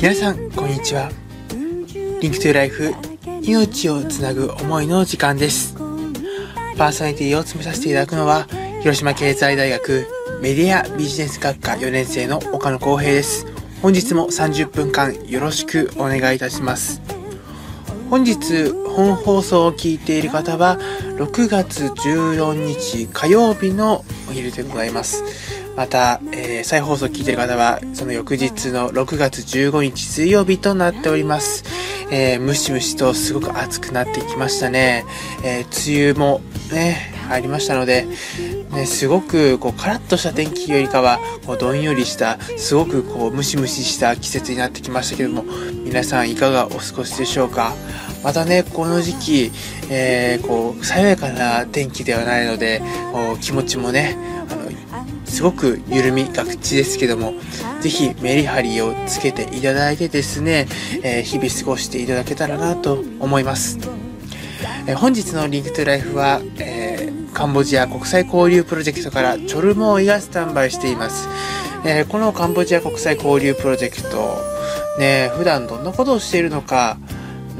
皆さんこんにちは。リンクトゥライフ命をつなぐ思いの時間です。パーソナリティを務めさせていただくのは広島経済大学メディアビジネス学科4年生の岡野光平です。本日も30分間よろしくお願いいたします。本日本放送を聞いている方は6月14日火曜日のお昼でございます。また、えー、再放送を聞いている方はその翌日の6月15日水曜日となっておりますえー、ムシムシとすごく暑くなってきましたね。えー、梅雨もね、入りましたので、ね、すごくこうカラッとした天気よりかはこうどんよりしたすごくこうムシムシした季節になってきましたけども皆さんいかがお過ごしでしょうか？またねこの時期、えー、こう爽やかな天気ではないのでこう気持ちもねあすごく緩みがちですけどもぜひメリハリをつけていただいてですね、えー、日々過ごしていただけたらなと思います。えー、本日の Link to Life は、えー、カンボジア国際交流プロジェクトからチョルモーイがスタンバイしています。えこのカンボジア国際交流プロジェクト、ね、普段どんなことをしているのか、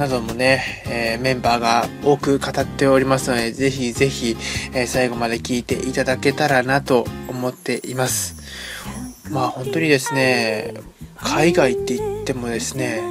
などもね、えー、メンバーが多く語っておりますので、ぜひぜひ、えー、最後まで聞いていただけたらなと思っています。まあ本当にですね、海外って言ってもですね、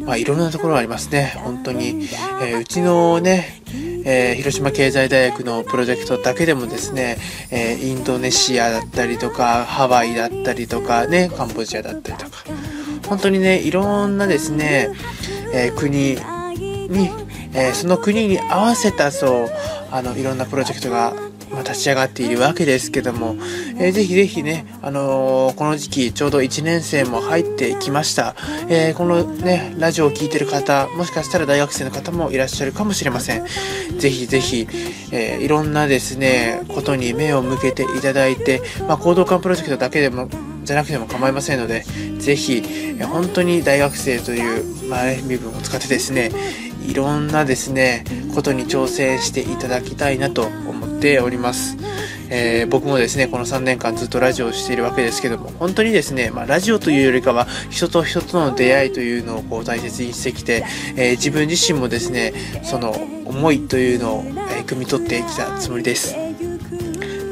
まあいろんなところがありますね。本当に。えー、うちのね、えー、広島経済大学のプロジェクトだけでもですね、えー、インドネシアだったりとか、ハワイだったりとかね、カンボジアだったりとか、本当にね、いろんなですね、え国に、えその国に合わせたそう、あの、いろんなプロジェクトがま、立ち上がっているわけですけども、えー、ぜひぜひね、あのー、この時期ちょうど1年生も入ってきました。えー、このね、ラジオを聴いてる方、もしかしたら大学生の方もいらっしゃるかもしれません。ぜひぜひ、えー、いろんなですね、ことに目を向けていただいて、まあ、行動館プロジェクトだけでも、じゃなくても構いませんので、ぜひ、本当に大学生という、まあ、身分を使ってですね、いろんなですね、ことに挑戦していただきたいなと思っております。えー、僕もですね、この3年間ずっとラジオをしているわけですけども、本当にですね、まあ、ラジオというよりかは、人と人との出会いというのをこう大切にしてきて、えー、自分自身もですね、その思いというのを、えー、汲み取ってきたつもりです。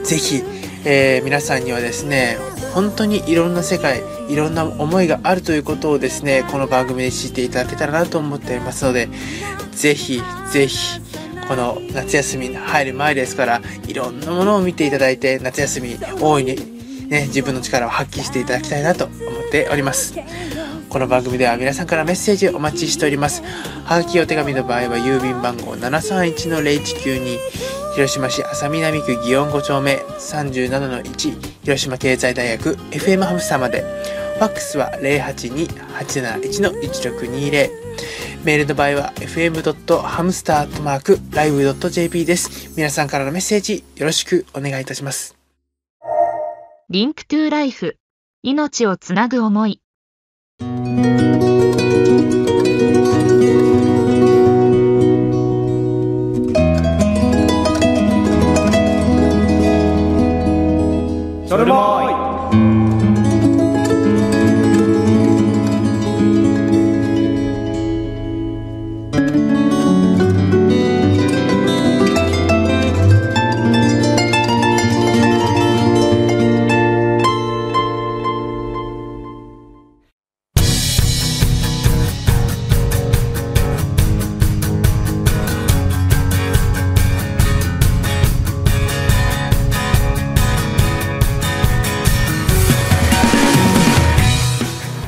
ぜひ、え皆さんにはですね、本当にいろんな世界、いろんな思いがあるということをですね、この番組で知っていただけたらなと思っておりますので、ぜひ、ぜひ、この夏休みに入る前ですから、いろんなものを見ていただいて、夏休み大いにね、自分の力を発揮していただきたいなと思っております。この番組では皆さんからメッセージお待ちしております。はがきお手紙の場合は郵便番号731-0192広島市安佐南区祇園5丁目37-1広島経済大学 FM ハムスターまで。ファックスは082-871-1620。メールの場合は fm.hamster.live.jp です。皆さんからのメッセージよろしくお願いいたします。リンクトゥライフ命をつなぐ思い。それも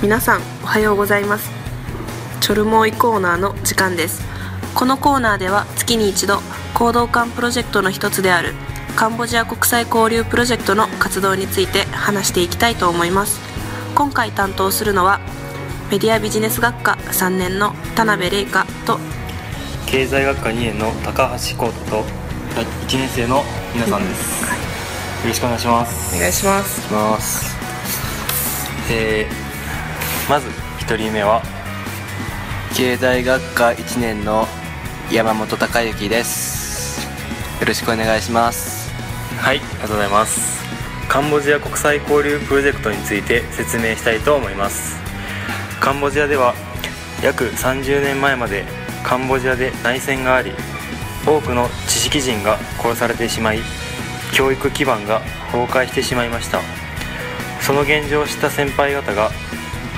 皆さんおはようございます。チョルモーイコーナーの時間です。このコーナーでは月に一度行動館プロジェクトの一つであるカンボジア国際交流プロジェクトの活動について話していきたいと思います。今回担当するのはメディアビジネス学科3年の田辺玲香と経済学科2年の高橋浩太と1年生の皆さんです、はい、よろしくお願いします。お願いします。えーまず1人目は経済学科1年の山本孝之です。よろしくお願いします。はいありがとうございます。カンボジア国際交流プロジェクトについて説明したいと思います。カンボジアでは約30年前までカンボジアで内戦があり多くの知識人が殺されてしまい教育基盤が崩壊してしまいました。その現状を知った先輩方が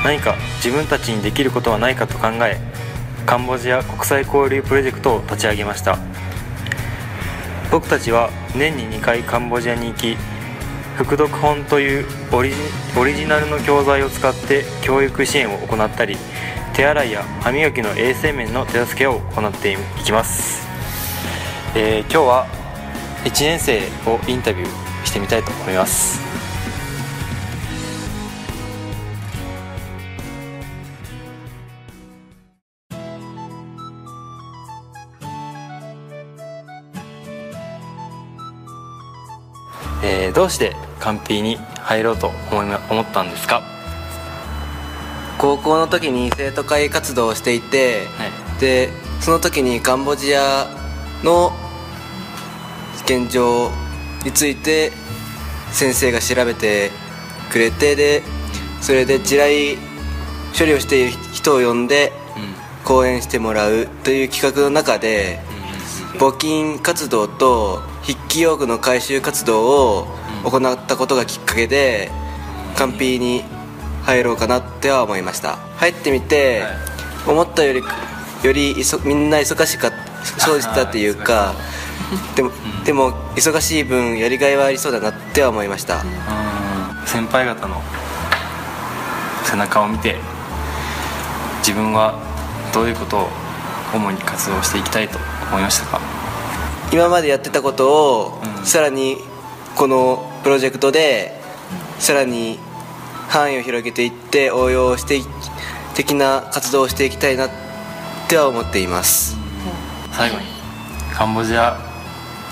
何か自分たちにできることはないかと考えカンボジア国際交流プロジェクトを立ち上げました。僕たちは年に2回カンボジアに行き副読本というオリジナルの教材を使って教育支援を行ったり手洗いや歯磨きの衛生面の手助けを行っていきます、えー今日は1年生をインタビューしてみたいと思います。えーどうしてカンピーに入ろうと思いま思ったんですか？高校の時に生徒会活動をしていて、はい。でその時にカンボジアの現状について先生が調べてくれてでそれで地雷処理をしている人を呼んで講演してもらうという企画の中で募金活動と筆記用具の回収活動を行ったことがきっかけでカンピーに入ろうかなっては思いました。入ってみて、思ったよりよりみんな忙しかそうしたっていうか でもでも忙しい分やりがいはありそうだなっては思いました。先輩方の背中を見て自分はどういうことを主に活動していきたいと思いましたか？今までやってたことを、うん。さらにこのプロジェクトでさらに範囲を広げていって応用してい的な活動をしていきたいなっては思っています。最後にカンボジア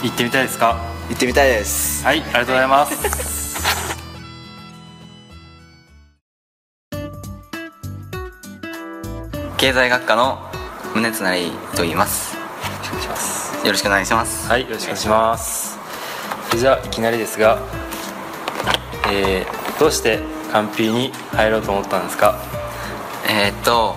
行ってみたいですか？行ってみたいです。はいありがとうございます。経済学科の宗成と言います。よろしくお願いします。はいよろしくお願いしますじゃあいきなりですが、えーどうしてカンピーに入ろうと思ったんですか？えーっと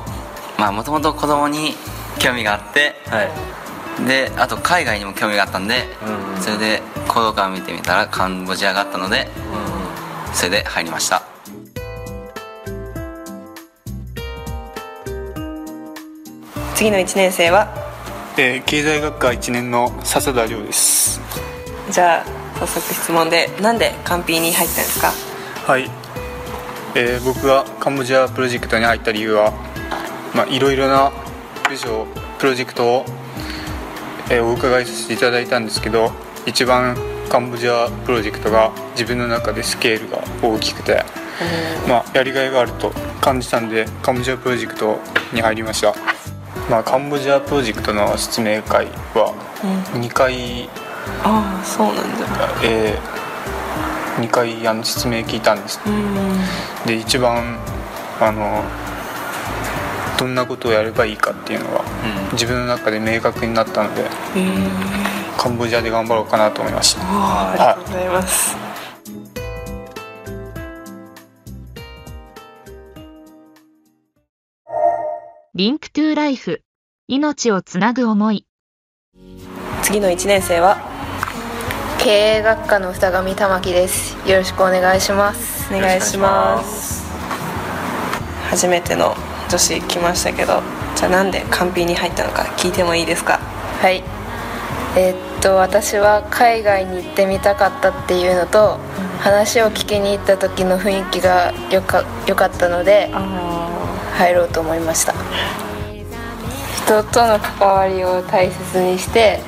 まあもともと子供に興味があってはい。であと海外にも興味があったんで、うんうんそれで行動館を見てみたらカンボジアがあったのでそれで入りました。次の1年生は？えー経済学科1年の笹田亮です。じゃあ早速質問でなんでカンピーに入ったんですか？はい、えー僕がカンボジアプロジェクトに入った理由はまあいろいろな部署プロジェクトを、えーお伺いさせていただいたんですけど一番カンボジアプロジェクトが自分の中でスケールが大きくて、まあ、やりがいがあると感じたんでカンボジアプロジェクトに入りました、まあ、カンボジアプロジェクトの説明会は2回ああそうなんだ。え2回あの説明聞いたんです。で一番あのどんなことをやればいいかっていうのが、自分の中で明確になったのでカンボジアで頑張ろうかなと思いました。ありがとうございます。リンクトゥライフ命をつなぐ思い。次の1年生は経営学科の二上玉木です。よろしくお願いします。お願いします。初めての女子来ましたけどじゃあなんでカンピーに入ったのか聞いてもいいですか？はい。えーっと私は海外に行ってみたかったっていうのと、話を聞きに行った時の雰囲気がよかよかったので入ろうと思いました。人との関わりを大切にして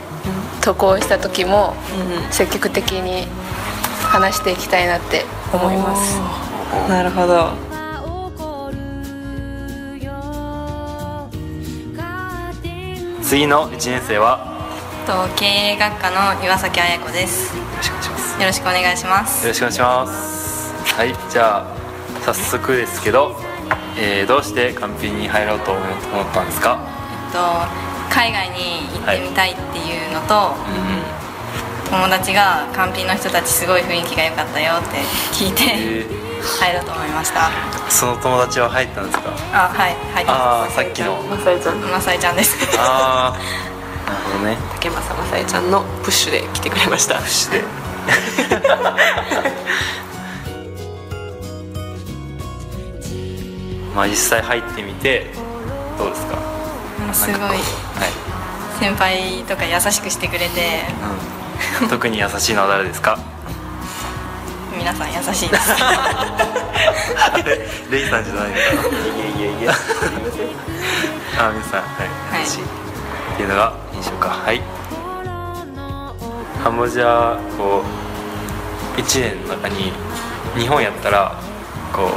渡航した時も積極的に話していきたいなって思います。なるほど。次の1年生は？と経営学科の岩崎彩子です。よろしくお願いします。よろしくお願いします。よろしくお願いします。はいじゃあ早速ですけど、えーどうしてカンピーに入ろうと思ったんですか？えっと海外に行ってみたいっていうのと、友達がカンピの人たちすごい雰囲気が良かったよって聞いて、入ろうと思いました。その友達は入ったんですか？あはい入りああまさっきの。まさえちゃん。すまさえちゃんです。ああなるほどね竹正まさえちゃんのプッシュで来てくれました。プッシュで。まあ実際入ってみてどうですか？すごいはい。先輩とか優しくしてくれて。うん、特に優しいのは誰ですか？皆さん優しいです。レイさんじゃないのかな？いやいやいや。あ皆さんはい、はい。優しいっていうのが印象か。はい。カンボジアこう1年の中に日本やったらこう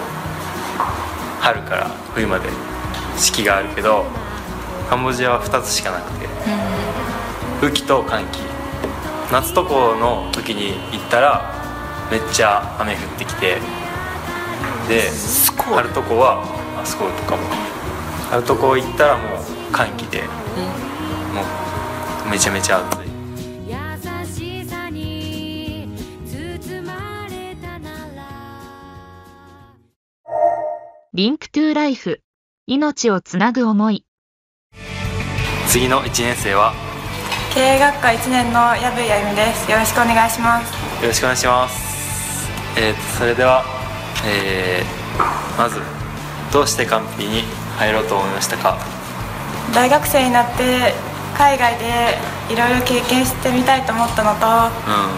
春から冬まで四季があるけどカンボジアは2つしかなくて雨季と乾季。夏とこの時に行ったらめっちゃ雨降ってきてで春とこはあスコールとかも。春とこ行ったらもう寒気で、もうめちゃめちゃ暑い。リンクトゥライフ命をつなぐ思い次の1年生は経営学科1年の矢部あゆみです。よろしくお願いします。よろしくお願いします。えーとそれでは、えーまずどうしてカンピに入ろうと思いましたか？大学生になって海外でいろいろ経験してみたいと思ったのと、あ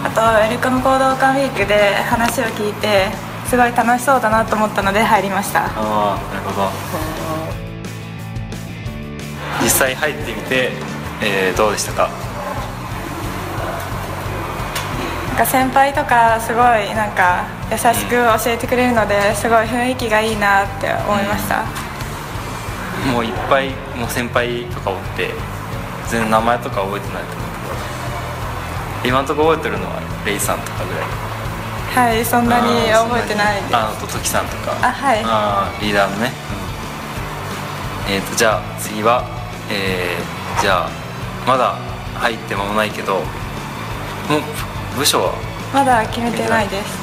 とエルカの行動館ウィークで話を聞いてすごい楽しそうだなと思ったので入りました。ああなるほど実際入ってみて、えーどうでしたか？なんか先輩とかすごいなんか優しく教えてくれるのですごい雰囲気がいいなって思いました、もういっぱいもう先輩とかおって全然名前とか覚えてないと思う。けど今のところ覚えてるのはレイさんとかぐらい？はいそんなに覚えてないです。ああと時さんとか。あはい。あーリーダーのね、うん。えっ、とじゃあ次はえーじゃあまだ入って間もないけどもう部署は？まだ決めてないです。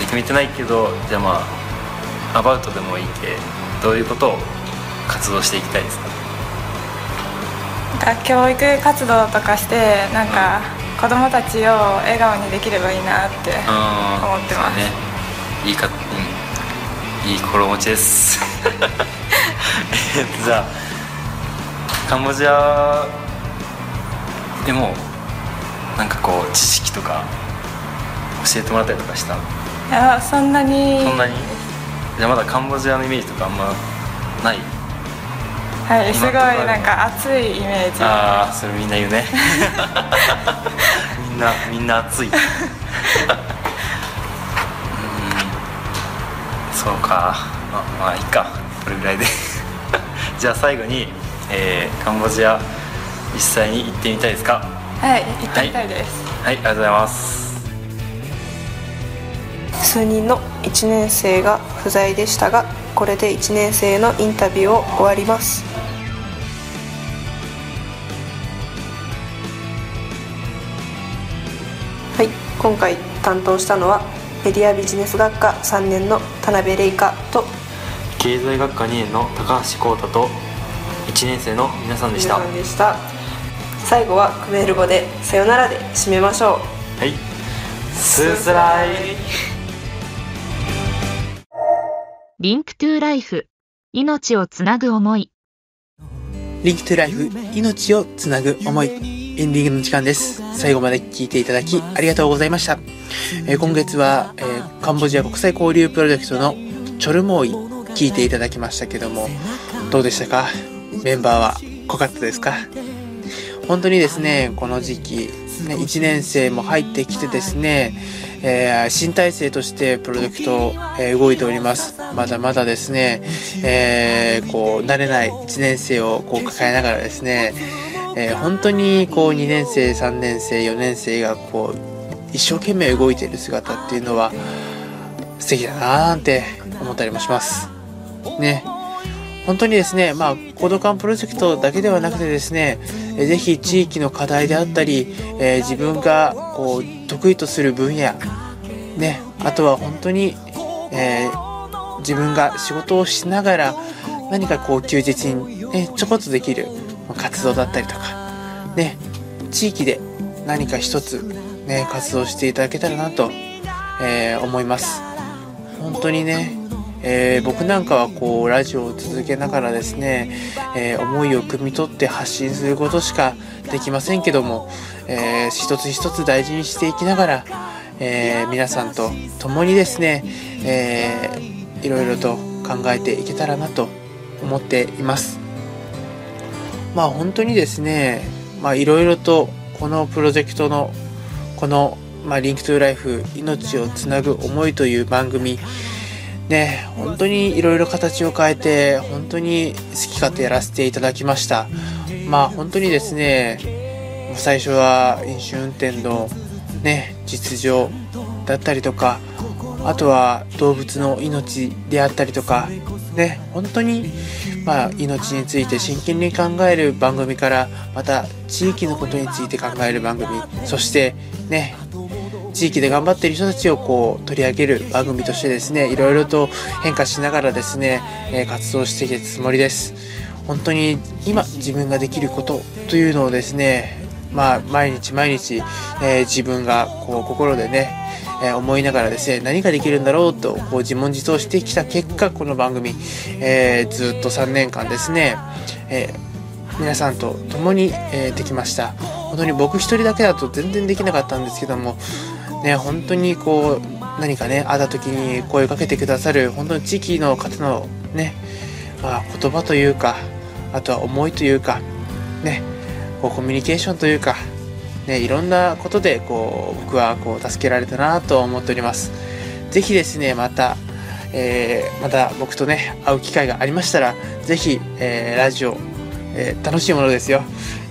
決めてないけどじゃあまあアバウトでもいいけどういうことを活動していきたいですか？なんか教育活動とかしてなんか子供たちを笑顔にできればいいなってうん思ってます。ね。いいかうん。いい心持ちです。えっとじゃあカンボジアでもなんかこう知識とか教えてもらったりとかした？いやそんなに。そんなに？じゃあまだカンボジアのイメージとかあんまない？はいすごいなんか熱いイメージ。ああそれみんな言うね。みんなみんな熱い。うん。そうか。ままあいいか。これぐらいで。じゃあ最後に、えーカンボジア実際に行ってみたいですか？はい行ってみたいです、はいありがとうございます。数人の1年生が不在でしたがこれで1年生のインタビューを終わります。はい今回担当したのはメディアビジネス学科3年の田辺玲香と経済学科2年の高橋光太と1年生の皆さんでした。最後はクメール語で「さよなら」で締めましょう。はい。スースライ。 Link to Life。命をつなぐ思い。 Link to Life。命をつなぐ思い。エンディングの時間です。最後まで聞いていただきありがとうございました、えー今月は、えーカンボジア国際交流プロジェクトのチョルモーイ。聞いていただきましたけどもどうでしたか？メンバーは濃かったですか？本当にですねこの時期ね1年生も入ってきてですね、えー新体制としてプロジェクト、えー動いております。まだまだですね、えーこう慣れない1年生をこう抱えながらですね、えー本当にこう2年生3年生4年生がこう一生懸命動いている姿っていうのは素敵だなーなんて思ったりもします。ね。本当にですね、まあ、コードカンプロジェクトだけではなくてですね、ぜひ地域の課題であったり、えー自分がこう得意とする分野、ね、あとは本当に、えー、自分が仕事をしながら何かこう休日に、ね、ちょこっとできる活動だったりとか、ね、地域で何か一つ、ね、活動していただけたらなと、えー、思います。本当にね、えー、僕なんかはこうラジオを続けながらですね、えー、思いを汲み取って発信することしかできませんけども、えー、一つ一つ大事にしていきながら、え皆さんと共にですね、えー、いろいろと考えていけたらなと思っています。まあ本当にですね、まあいろいろとこのプロジェクトのこの、まあ、リンクトゥライフ命をつなぐ思いという番組ね本当にいろいろ形を変えて本当に好き勝手やらせていただきました。まあ本当にですね最初は飲酒運転のね実情だったりとかあとは動物の命であったりとかね本当にまあ命について真剣に考える番組からまた地域のことについて考える番組そしてね地域で頑張っている人たちをこう取り上げる番組としてですねいろいろと変化しながらですね、え、活動していくつもりです。本当に今自分ができることというのをですねまあ毎日毎日、えー、自分がこう心でねえー、思いながらですね何ができるんだろうとこう自問自答してきた結果この番組、えー、ずっと3年間ですね、えー、皆さんと共に、えできました。本当に僕一人だけだと全然できなかったんですけどもね、本当にこう、何かね、会った時に声をかけてくださる、本当に地域の方のね、まあ、言葉というか、あとは思いというか、ね、こうコミュニケーションというか、ね、いろんなことでこう僕はこう助けられたなと思っております。ぜひですね、また、えー、また僕とね、会う機会がありましたら、ぜひ、えー、ラジオ、えー、楽しいものですよ、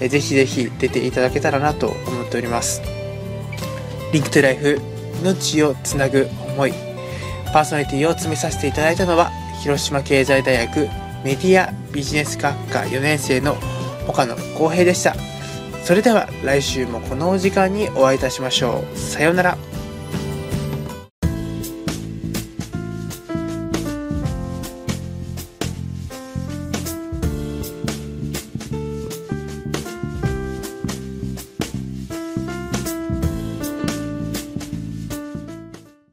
えー。ぜひぜひ出ていただけたらなと思っております。リンクトゥライフ命をつなぐ思いパーソナリティを詰めさせていただいたのは広島経済大学メディアビジネス学科4年生の岡野浩平でした。それでは来週もこのお時間にお会いいたしましょう。さようなら。